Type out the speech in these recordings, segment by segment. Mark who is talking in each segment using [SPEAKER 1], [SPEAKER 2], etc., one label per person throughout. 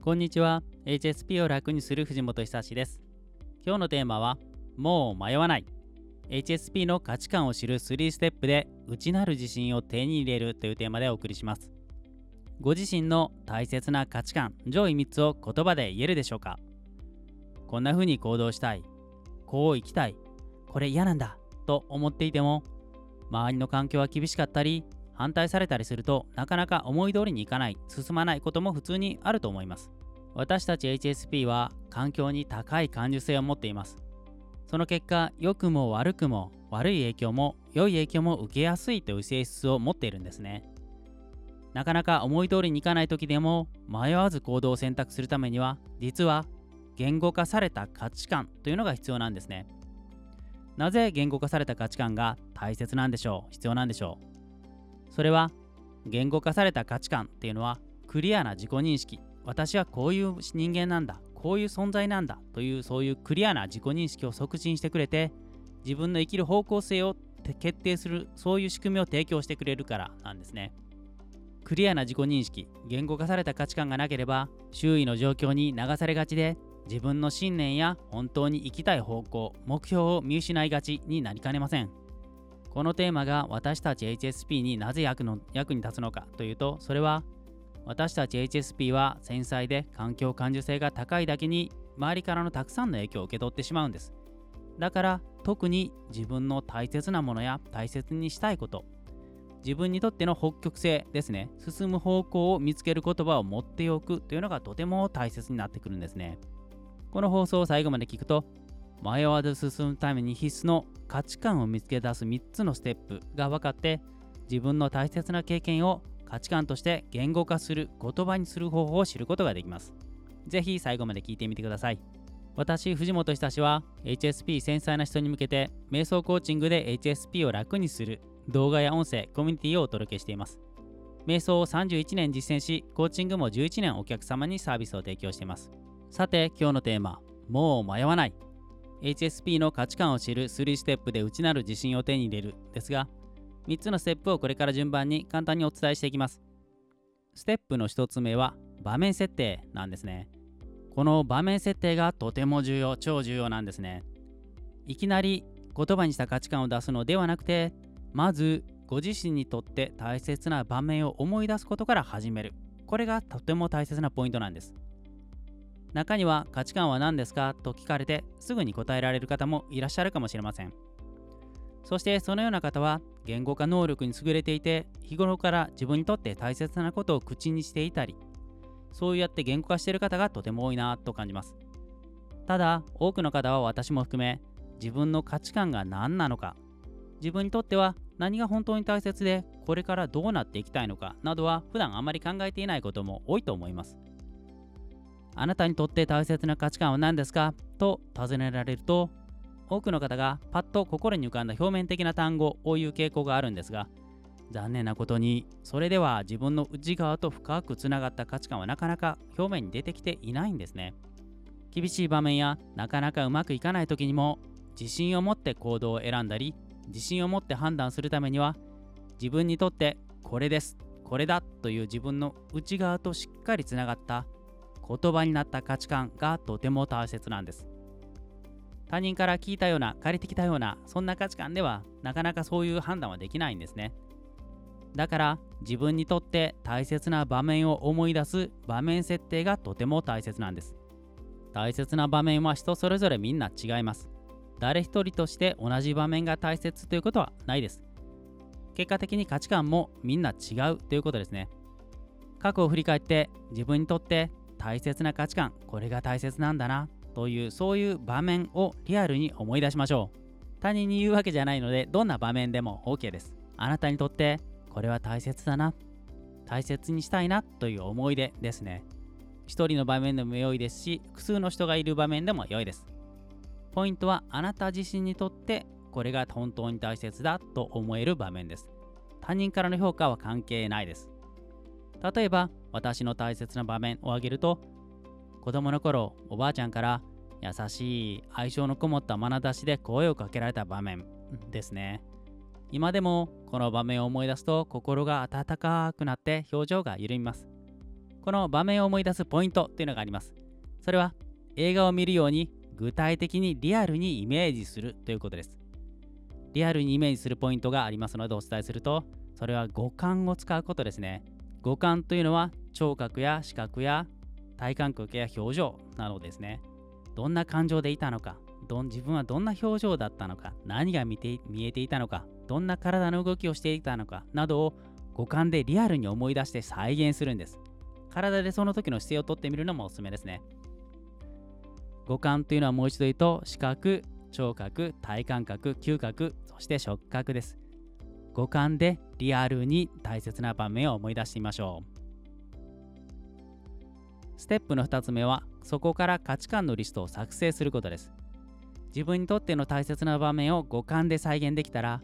[SPEAKER 1] こんにちは。HSP を楽にする藤本久志です。今日のテーマはもう迷わない。HSP の価値観を知る3ステップで内なる自信を手に入れるというテーマでお送りします。ご自身の大切な価値観上位3つを言葉で言えるでしょうか？こんな風に行動したい。こう生きたい。これ嫌なんだ。と思っていても周りの環境は厳しかったり反対されたりするとなかなか思い通りにいかない進まないことも普通にあると思います。私たち HSP は環境に高い感受性を持っています。その結果良くも悪くも悪い影響も良い影響も受けやすいという性質を持っているんですね。なかなか思い通りにいかない時でも迷わず行動を選択するためには実は言語化された価値観というのが必要なんですね。なぜ言語化された価値観が大切なんでしょう？必要なんでしょう？それは言語化された価値観っていうのはクリアな自己認識。私はこういう人間なんだ。こういう存在なんだ。というそういうクリアな自己認識を促進してくれて自分の生きる方向性を決定するそういう仕組みを提供してくれるからなんですね。クリアな自己認識言語化された価値観がなければ周囲の状況に流されがちで自分の信念や本当に生きたい方向目標を見失いがちになりかねません。このテーマが私たち HSP になぜ役の役に立つのかというとそれは私たち HSP は繊細で環境感受性が高いだけに周りからのたくさんの影響を受け取ってしまうんです。だから特に自分の大切なものや大切にしたいこと自分にとっての北極星ですね進む方向を見つける言葉を持っておくというのがとても大切になってくるんですね。この放送を最後まで聞くと迷わず進むために必須の価値観を見つけ出す3つのステップが分かって自分の大切な経験を価値観として言語化する言葉にする方法を知ることができます。ぜひ最後まで聞いてみてください。私、藤本久志は HSP 繊細な人に向けて瞑想コーチングで HSP を楽にする動画や音声、コミュニティをお届けしています。瞑想を31年実践し、コーチングも11年お客様にサービスを提供しています。さて、今日のテーマ、もう迷わない。HSP の価値観を知る3ステップで内なる自信を手に入れるですが、3つのステップをこれから順番に簡単にお伝えしていきます。ステップの1つ目は場面設定なんですね。この場面設定がとても重要、超重要なんですね。いきなり言葉にした価値観を出すのではなくて、まずご自身にとって大切な場面を思い出すことから始める。これがとても大切なポイントなんです。中には価値観は何ですかと聞かれてすぐに答えられる方もいらっしゃるかもしれません。そしてそのような方は言語化能力に優れていて日頃から自分にとって大切なことを口にしていたりそうやって言語化している方がとても多いなと感じますただ多くの方は私も含め自分の価値観が何なのか自分にとっては何が本当に大切でこれからどうなっていきたいのかなどは普段あまり考えていないことも多いと思いますあなたにとって大切な価値観は何ですか？と尋ねられると多くの方がパッと心に浮かんだ表面的な単語を言う傾向があるんですが残念なことにそれでは自分の内側と深くつながった価値観はなかなか表面に出てきていないんですね。厳しい場面やなかなかうまくいかない時にも自信を持って行動を選んだり自信を持って判断するためには自分にとってこれですこれだという自分の内側としっかりつながった言葉になった価値観がとても大切なんです。他人から聞いたような借りてきたようなそんな価値観ではなかなかそういう判断はできないんですね。だから自分にとって大切な場面を思い出す場面設定がとても大切なんです。大切な場面は人それぞれみんな違います。誰一人として同じ場面が大切ということはないです。結果的に価値観もみんな違うということですね。過去を振り返って自分にとって大切な価値観これが大切なんだなというそういう場面をリアルに思い出しましょう。他人に言うわけじゃないのでどんな場面でも OK です。あなたにとってこれは大切だな大切にしたいなという思い出ですね。一人の場面でも良いですし複数の人がいる場面でも良いです。ポイントはあなた自身にとってこれが本当に大切だと思える場面です。他人からの評価は関係ないです。例えば私の大切な場面を挙げると子供の頃おばあちゃんから優しい愛情のこもった眼差しで声をかけられた場面ですね。今でもこの場面を思い出すと心が温かくなって表情が緩みます。この場面を思い出すポイントっていうのがあります。それは映画を見るように具体的にリアルにイメージするということです。リアルにイメージするポイントがありますのでお伝えするとそれは五感を使うことですね。五感というのは聴覚や視覚や体感覚や表情などですね。どんな感情でいたのかどん自分はどんな表情だったのか何が見て見えていたのかどんな体の動きをしていたのかなどを五感でリアルに思い出して再現するんです。体でその時の姿勢をとってみるのもおすすめですね。五感というのはもう一度言うと視覚聴覚体感覚嗅覚そして触覚です。五感でリアルに大切な場面を思い出してみましょう。ステップの2つ目はそこから価値観のリストを作成することです。自分にとっての大切な場面を五感で再現できたら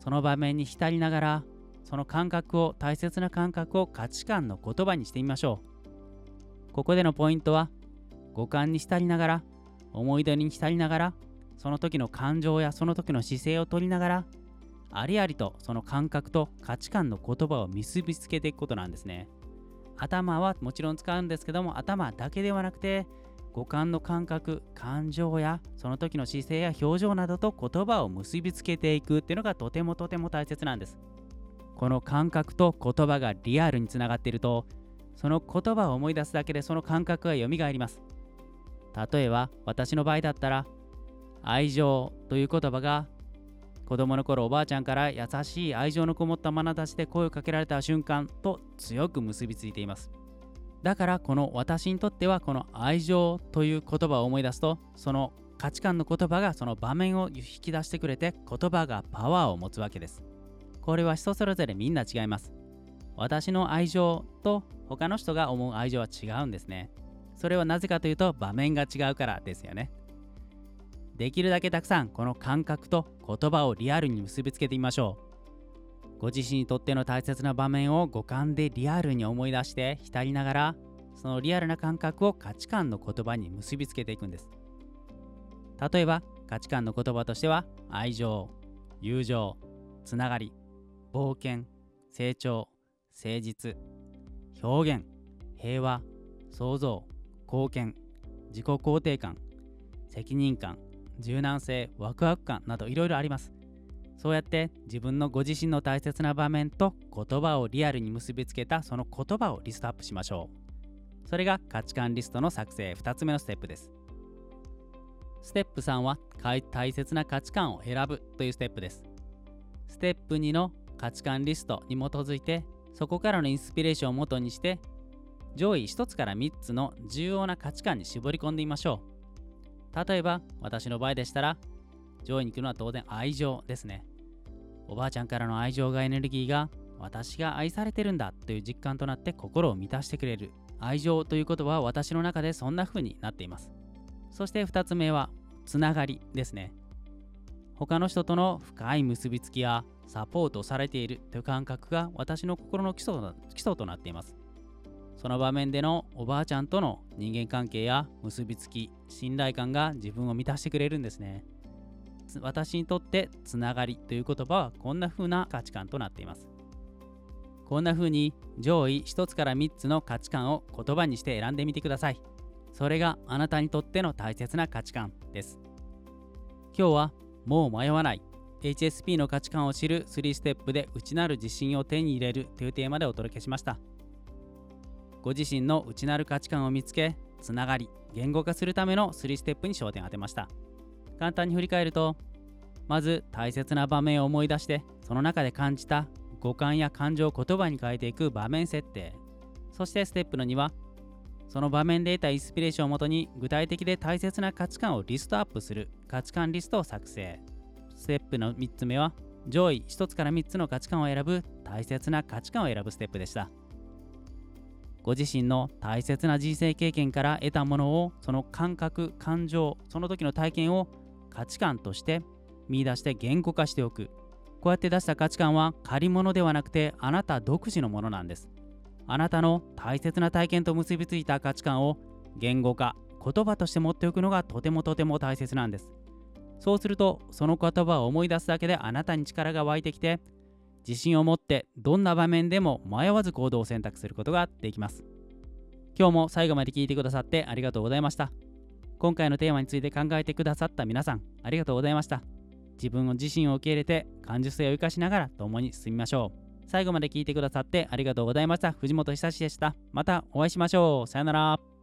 [SPEAKER 1] その場面に浸りながらその感覚を大切な感覚を価値観の言葉にしてみましょう。ここでのポイントは五感に浸りながら思い出に浸りながらその時の感情やその時の姿勢をとりながらありありとその感覚と価値観の言葉を結びつけていくことなんですね。頭はもちろん使うんですけども頭だけではなくて五感の感覚感情やその時の姿勢や表情などと言葉を結びつけていくっていうのがとてもとても大切なんです。この感覚と言葉がリアルにつながっているとその言葉を思い出すだけでその感覚が蘇ります。例えば私の場合だったら愛情という言葉が子供の頃おばあちゃんから優しい愛情のこもった眼差しで声をかけられた瞬間と強く結びついています。だからこの私にとってはこの愛情という言葉を思い出すとその価値観の言葉がその場面を引き出してくれて言葉がパワーを持つわけです。これは人それぞれみんな違います。私の愛情と他の人が思う愛情は違うんですね。それはなぜかというと場面が違うからですよね。できるだけたくさんこの感覚と言葉をリアルに結びつけてみましょう。ご自身にとっての大切な場面を五感でリアルに思い出して浸りながらそのリアルな感覚を価値観の言葉に結びつけていくんです。例えば価値観の言葉としては愛情友情つながり冒険成長誠実表現平和創造貢献自己肯定感責任感柔軟性ワクワク感などいろいろありますそうやって自分のご自身の大切な場面と言葉をリアルに結びつけたその言葉をリストアップしましょう。それが価値観リストの作成2つ目のステップです。ステップ3は大切な価値観を選ぶというステップです。ステップ2の価値観リストに基づいてそこからのインスピレーションをもとにして上位1つから3つの重要な価値観に絞り込んでみましょう。例えば私の場合でしたら上位に来るのは当然愛情ですね。おばあちゃんからの愛情がエネルギーが私が愛されてるんだという実感となって心を満たしてくれる。愛情ということは私の中でそんな風になっています。そして2つ目はつながりですね。他の人との深い結びつきやサポートされているという感覚が私の心の基礎基礎となっています。その場面でのおばあちゃんとの人間関係や結びつき信頼感が自分を満たしてくれるんですね私にとってつながりという言葉はこんな風な価値観となっています。こんな風に上位1つから3つの価値観を言葉にして選んでみてください。それがあなたにとっての大切な価値観です。今日はもう迷わない HSP の価値観を知る3ステップで内なる自信を手に入れるというテーマでお届けしました。ご自身の内なる価値観を見つけ、つながり、言語化するための3ステップに焦点を当てました。簡単に振り返るとまず大切な場面を思い出してその中で感じた五感や感情を言葉に変えていく場面設定。そしてステップの2はその場面で得たインスピレーションをもとに具体的で大切な価値観をリストアップする価値観リストを作成。ステップの3つ目は上位1つから3つの価値観を選ぶ大切な価値観を選ぶステップでした。ご自身の大切な人生経験から得たものをその感覚感情その時の体験を価値観として見出して言語化しておく。こうやって出した価値観は借り物ではなくてあなた独自のものなんです。あなたの大切な体験と結びついた価値観を言語化言葉として持っておくのがとてもとても大切なんです。そうするとその言葉を思い出すだけであなたに力が湧いてきて自信を持ってどんな場面でも迷わず行動を選択することができます今日も最後まで聞いてくださってありがとうございました。今回のテーマについて考えてくださった皆さん、ありがとうございました。自分の自身を受け入れて感受性を生かしながら共に進みましょう。最後まで聞いてくださってありがとうございました。藤本久志でした。またお会いしましょう。さよなら。